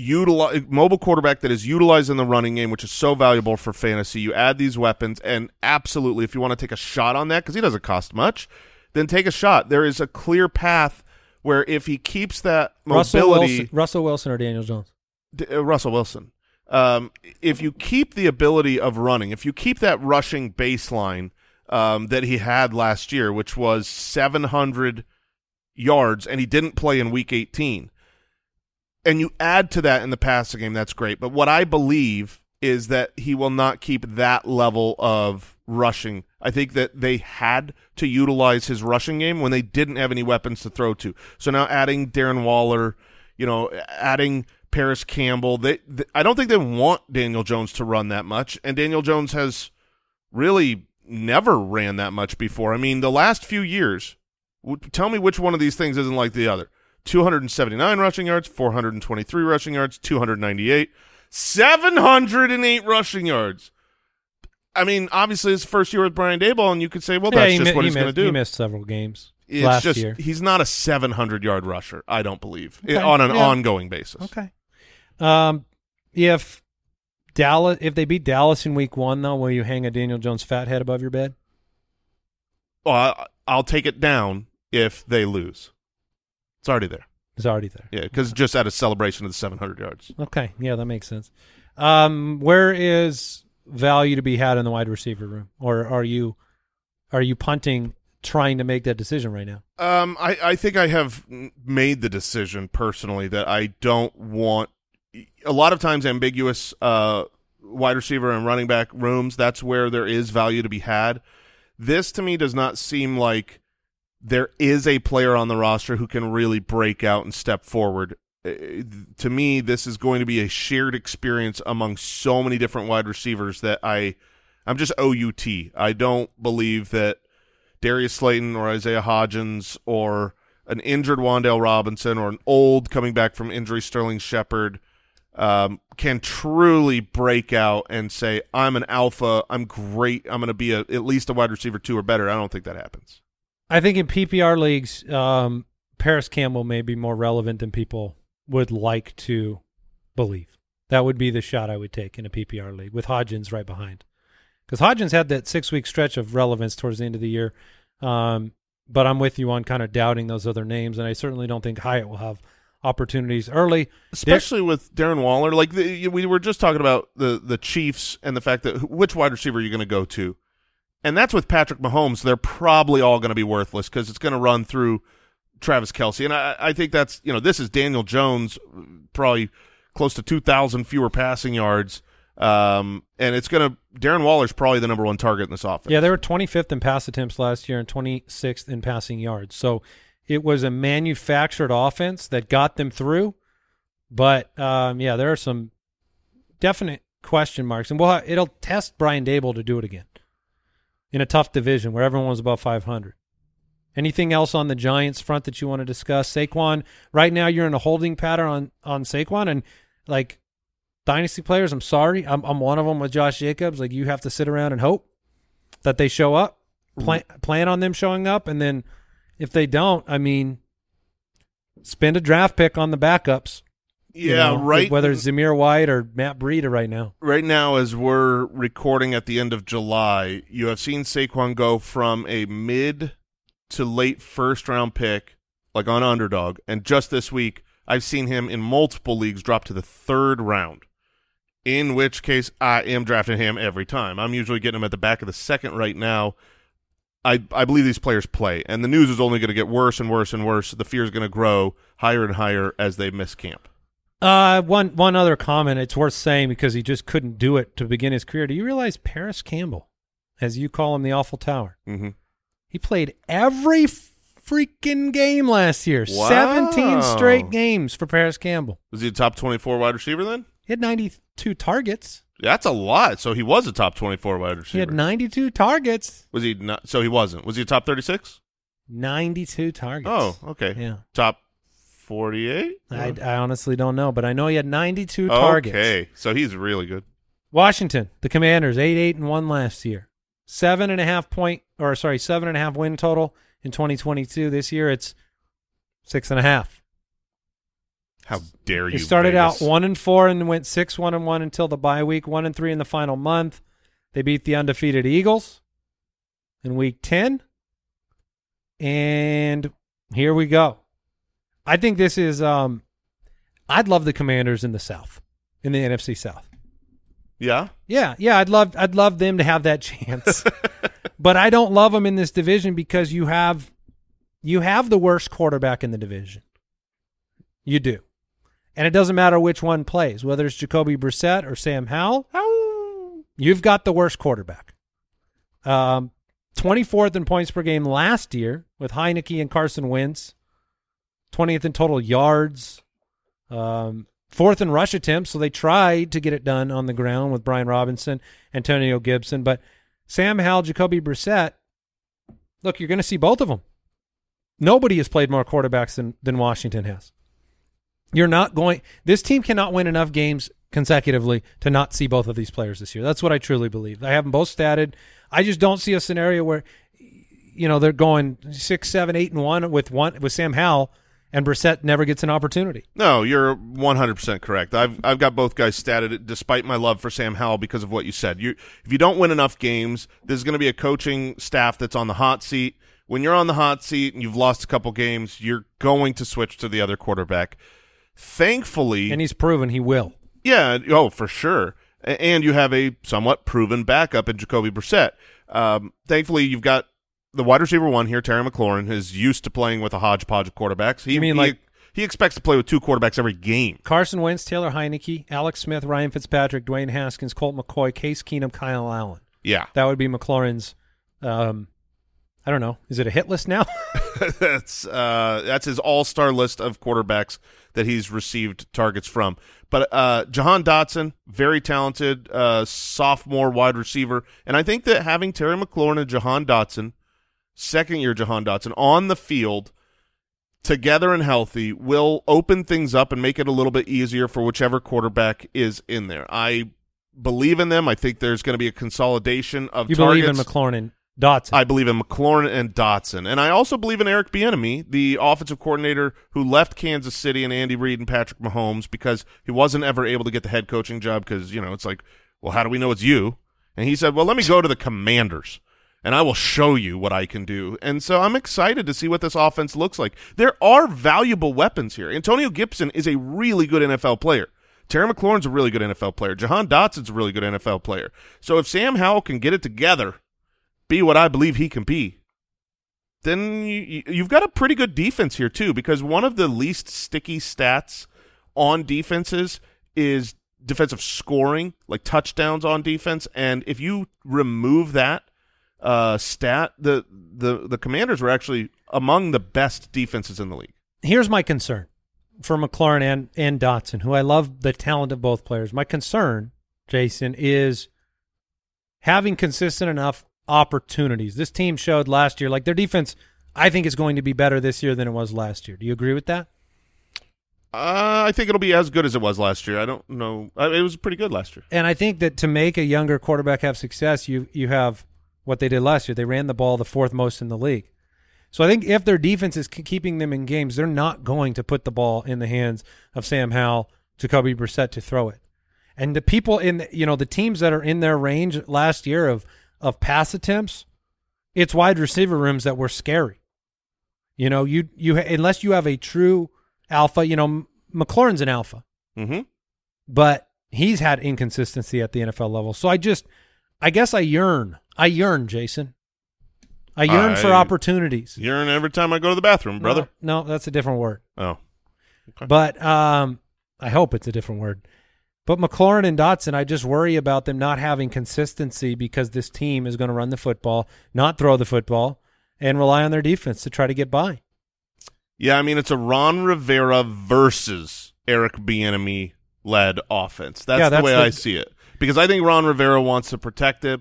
utilize mobile quarterback that is utilized in the running game, which is so valuable for fantasy. You add these weapons, and absolutely, if you want to take a shot on that, because he doesn't cost much, then take a shot. There is a clear path where if he keeps that Russell mobility, Wilson, Russell Wilson or Daniel Jones. D- uh, Russell Wilson. Um, if you keep the ability of running, if you keep that rushing baseline um, that he had last year, which was 700 yards, and he didn't play in Week 18, and you add to that in the passing game, that's great. But what I believe is that he will not keep that level of rushing. I think that they had to utilize his rushing game when they didn't have any weapons to throw to. So now adding Darren Waller, you know, adding Parris Campbell, they, th I don't think they want Daniel Jones to run that much, and Daniel Jones has really never ran that much before. I mean, the last few years, w- tell me which one of these things isn't like the other. 279 rushing yards, 423 rushing yards, 298, 708 rushing yards. I mean, obviously, his first year with Brian Daboll, and you could say, well, Yeah, that's just mi- what he he's going to do. He missed several games It's last just year. he's not a 700 yard rusher. I don't believe Okay, on an yeah. ongoing basis. Okay. Um, if Dallas, if they beat Dallas in Week One, though, will you hang a Daniel Jones fat head above your bed? Well, I, I'll take it down if they lose. It's already there. It's already there. Yeah, because just at a celebration of the 700 yards. Okay, yeah, that makes sense. Um, where is value to be had in the wide receiver room, or are you are you punting, trying to make that decision right now? Um, I, I think I have made the decision personally that I don't want a lot of times ambiguous uh, wide receiver and running back rooms. That's where there is value to be had. This to me does not seem like there is a player on the roster who can really break out and step forward. Uh, to me, this is going to be a shared experience among so many different wide receivers that I, I'm just OUT. I don't believe that Darius Slayton or Isaiah Hodgins or an injured Wan'Dale Robinson or an old coming back from injury Sterling Shepard um, can truly break out and say, I'm an alpha, I'm great, I'm going to be a, at least a wide receiver two or better. I don't think that happens. I think in PPR leagues, um, Parris Campbell may be more relevant than people would like to believe. That would be the shot I would take in a PPR league with Hodgins right behind. because Hodgins had that six week stretch of relevance towards the end of the year. Um, but I'm with you on kind of doubting those other names, and I certainly don't think Hyatt will have opportunities early. especially with Darren Waller. Like the, we were just talking about the the Chiefs and the fact that which wide receiver are you going to go to, and that's with Patrick Mahomes. They're probably all going to be worthless because it's going to run through Travis Kelce, and I, I think that's you know this is Daniel Jones, probably close to two thousand fewer passing yards. Um, and it's going to Darren Waller's probably the number one target in this offense. Yeah, they were 25th in pass attempts last year and 26th in passing yards. So it was a manufactured offense that got them through. But um, yeah, there are some definite question marks, and well, it'll test Brian Daboll to do it again in a tough division where everyone was above 500. Anything else on the Giants front that you want to discuss? Saquon, right now you're in a holding pattern on on Saquon, and like dynasty players, I'm sorry, I'm I'm one of them with Josh Jacobs. Like you have to sit around and hope that they show up, plan mm-hmm. plan on them showing up, and then if they don't, I mean, spend a draft pick on the backups. You yeah, know, right. Whether it's Zamir White or Matt Breida right now. right now, as we're recording at the end of July, you have seen Saquon go from a mid to late first round pick, like on underdog, and just this week, I've seen him in multiple leagues drop to the third round. In which case, I am drafting him every time. I'm usually getting him at the back of the second right now. I I believe these players play, and the news is only going to get worse and worse and worse. The fear is going to grow higher and higher as they miss camp. Uh, one one other comment. It's worth saying because he just couldn't do it to begin his career. Do you realize Parris Campbell, as you call him, the awful tower? Mm-hmm. He played every freaking game last year. Wow. 17 straight games for Parris Campbell. Was he a top 24 wide receiver then? He had 92 targets. That's a lot. So he was a top 24 wide receiver. He had 92 targets. was he not? So he wasn't. Was he a top 36? 92 targets. Oh, okay. Yeah. Top 48? I, I honestly don't know, but I know he had 92 targets. Okay. So he's really good. Washington, the Commanders, eight eight and one last year, seven and a half point, or sorry, seven and a half win total in 2022. This year, it's six and a half. How dare you? He started Vegas. out one and four and went six one and one until the bye week. One and three in the final month. They beat the undefeated Eagles in week ten, and here we go. I think this is. Um, I'd love the Commanders in the South, in the NFC South. Yeah. Yeah, yeah, I'd love I'd love them to have that chance. <laughs> but I don't love them in this division because you have you have the worst quarterback in the division. You do. And it doesn't matter which one plays, whether it's Jacoby Brissett or Sam Howell. You've got the worst quarterback. Um, 24th in points per game last year with Heinicke and Carson Wentz. 20th in total yards. Um, fourth in rush attempts, so they tried to get it done on the ground with Brian Robinson, Antonio Gibson. But Sam Howell, Jacoby Brissett, look, you're going to see both of them. Nobody has played more quarterbacks than, than Washington has. You're not going. This team cannot win enough games consecutively to not see both of these players this year. That's what I truly believe. I have them both statted. I just don't see a scenario where, you know, they're going six, seven, eight, and one with one with Sam Howell, and Brissett never gets an opportunity. No, you're 100% correct. I've I've got both guys statted despite my love for Sam Howell because of what you said. You if you don't win enough games, there's going to be a coaching staff that's on the hot seat. When you're on the hot seat and you've lost a couple games, you're going to switch to the other quarterback. Thankfully, And he's proven he will. yeah, oh, for sure. And you have a somewhat proven backup in Jacoby Brissett. Um, thankfully, you've got the wide receiver one here, Terry McLaurin, is used to playing with a hodgepodge of quarterbacks. He, You mean he- like- he expects to play with two quarterbacks every game? Carson Wentz, Taylor Heinicke, Alex Smith, Ryan Fitzpatrick, Dwayne Haskins, Colt McCoy, Case Keenum, Kyle Allen. Yeah, That would be McLaurin's. Um, I don't know. Is it a hit list now? <laughs> <laughs> that's uh, that's his all star list of quarterbacks that he's received targets from. But uh, Jahan Dotson, very talented uh, sophomore wide receiver, and I think that having Terry McLaurin and Jahan Dotson, second year Jahan Dotson, on the field together and healthy will open things up and make it a little bit easier for whichever quarterback is in there. I believe in them. I think there's going to be a consolidation of you targets. believe in McLaurin and Dotson? I believe in McLaurin and Dotson. And I also believe in Eric Bieniemy, the offensive coordinator who left Kansas City and Andy Reid and Patrick Mahomes because he wasn't ever able to get the head coaching job because, you know, it's like, well, how do we know it's you? And he said, "Well, let me go to the Commanders." And I will show you what I can do. And so I'm excited to see what this offense looks like. There are valuable weapons here. Antonio Gibson is a really good NFL player. Terry McLaurin's a really good NFL player. Jahan Dotson's a really good NFL player. So if Sam Howell can get it together, be what I believe he can be, then you, you've got a pretty good defense here too. Because one of the least sticky stats on defenses is defensive scoring, like touchdowns on defense. And if you remove that uh, stat, the the the Commanders were actually among the best defenses in the league. Here's my concern for McLaurin and and Dotson, who I love the talent of both players. My concern, Jason, is having consistent enough opportunities. This team showed last year, like their defense, I think is going to be better this year than it was last year. Do you agree with that? Uh, I think it'll be as good as it was last year. I don't know. Uh, It was pretty good last year. And I think that to make a younger quarterback have success, you you have what they did last year. They ran the ball the fourth most in the league. So I think if their defense is keeping them in games, they're not going to put the ball in the hands of Sam Howell, Jacoby Brissett to throw it. And the people in you know the teams that are in their range last year of of pass attempts, it's wide receiver rooms that were scary. You know, you you unless you have a true alpha, you know, McLaurin's an alpha Mm-hmm. but he's had inconsistency at the NFL level. So I just, I guess I yearn. I yearn, Jason. I yearn for opportunities. Yearn every time I go to the bathroom, brother. No, no, that's a different word. Oh, But um, I hope it's a different word. But McLaurin and Dotson, I just worry about them not having consistency because this team is going to run the football, not throw the football, and rely on their defense to try to get by. yeah. I mean, it's a Ron Rivera versus Eric Bieniemy led offense. That's, Yeah, the way the- I see it. Because I think Ron Rivera wants to protect it.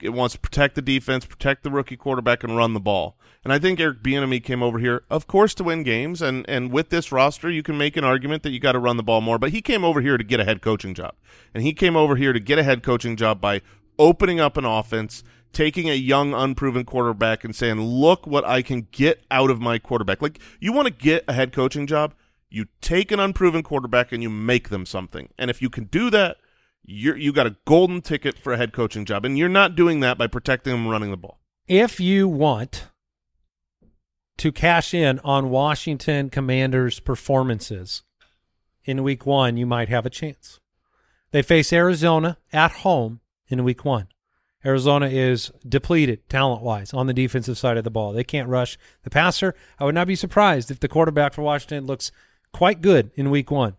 It wants to protect the defense, protect the rookie quarterback, and run the ball. And I think Eric Bieniemy came over here, of course, to win games. And and with this roster, you can make an argument that you got to run the ball more. But he came over here to get a head coaching job, and he came over here to get a head coaching job by opening up an offense, taking a young, unproven quarterback, and saying, "Look what I can get out of my quarterback." Like you want to get a head coaching job, you take an unproven quarterback and you make them something. And if you can do that, you're you got a golden ticket for a head coaching job, and you're not doing that by protecting them running the ball. if you want to cash in on Washington Commanders' performances in week one, you might have a chance. They face Arizona at home in week one. Arizona is depleted talent wise on the defensive side of the ball. They can't rush the passer. I would not be surprised if the quarterback for Washington looks quite good in week one.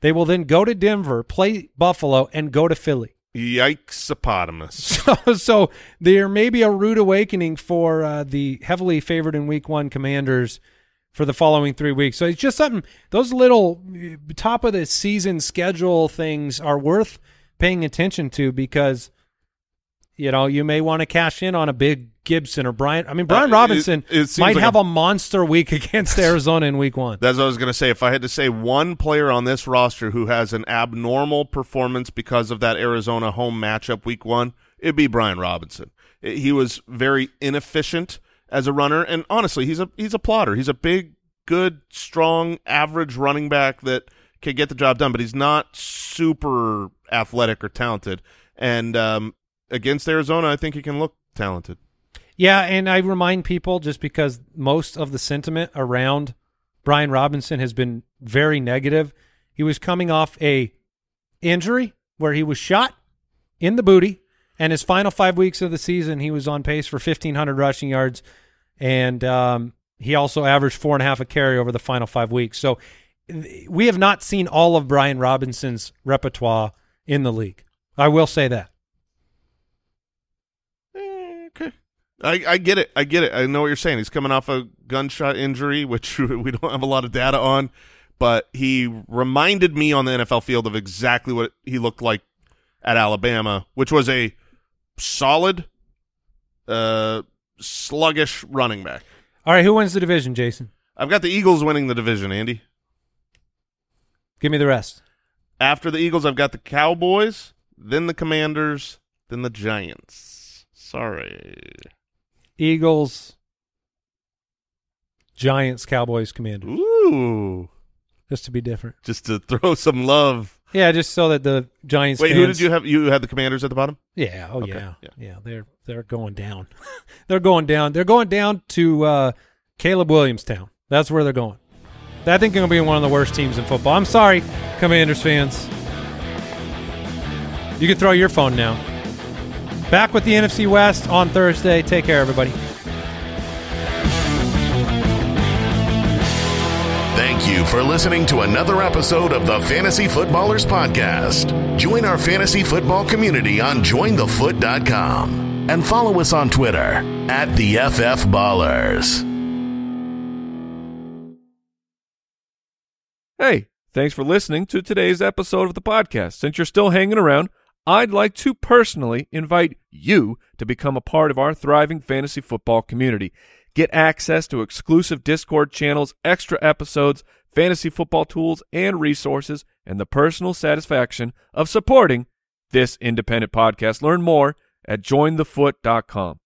They will then go to Denver, play Buffalo, and go to Philly. Yikes-opotamus. <laughs> So, so there may be a rude awakening for uh, the heavily favored in Week One Commanders for the following three weeks. So it's just something. Those little uh, top of the season schedule things are worth paying attention to because you know you may want to cash in on a big Gibson or Brian. I mean, Brian Uh, Robinson it seems might like have a- a monster week <laughs> against Arizona in Week One. That's what I was going to say. If I had to say one player on this roster who has an abnormal performance because of that Arizona home matchup week one, it'd be Brian Robinson. I- He was very inefficient as a runner, and honestly, he's a he's a plotter. He's a big, good, strong, average running back that can get the job done, but he's not super athletic or talented. And um, against Arizona, I think he can look talented. Yeah, and I remind people just because most of the sentiment around Brian Robinson has been very negative. He was coming off a injury where he was shot in the booty, and his final five weeks of the season, he was on pace for fifteen hundred rushing yards, and um, he also averaged four and a half a carry over the final five weeks. So we have not seen all of Brian Robinson's repertoire in the league. I will say that. Eh, okay. I, I get it. I get it. I know what you're saying. He's coming off a gunshot injury, which <laughs> we don't have a lot of data on, but he reminded me on the NFL field of exactly what he looked like at Alabama, which was a solid, uh, sluggish running back. All right, who wins the division, Jason? I've got the Eagles winning the division, Andy. Give me the rest. After the Eagles, I've got the Cowboys, then the Commanders, then the Giants. Sorry. Eagles, Giants, Cowboys, Commanders. Ooh. Just to be different. Just to throw some love Yeah, just so that the Giants. Wait, who did you have? You had the Commanders at the bottom. Yeah. Oh Okay, yeah. yeah. yeah. They're they're going down. <laughs> they're going down. They're going down to uh, Caleb Williamstown. That's where they're going. I think they're going to be one of the worst teams in football. I'm sorry, Commanders fans. You can throw your phone now. Back with the NFC West on Thursday. Take care, everybody. Thank you for listening to another episode of the Fantasy Footballers Podcast. Join our fantasy football community on jointhefoot.com and follow us on Twitter at the FF Ballers. Hey, thanks for listening to today's episode of the podcast. Since you're still hanging around, I'd like to personally invite you to become a part of our thriving fantasy football community. Get access to exclusive Discord channels, extra episodes, fantasy football tools and resources, and the personal satisfaction of supporting this independent podcast. Learn more at jointhefoot.com.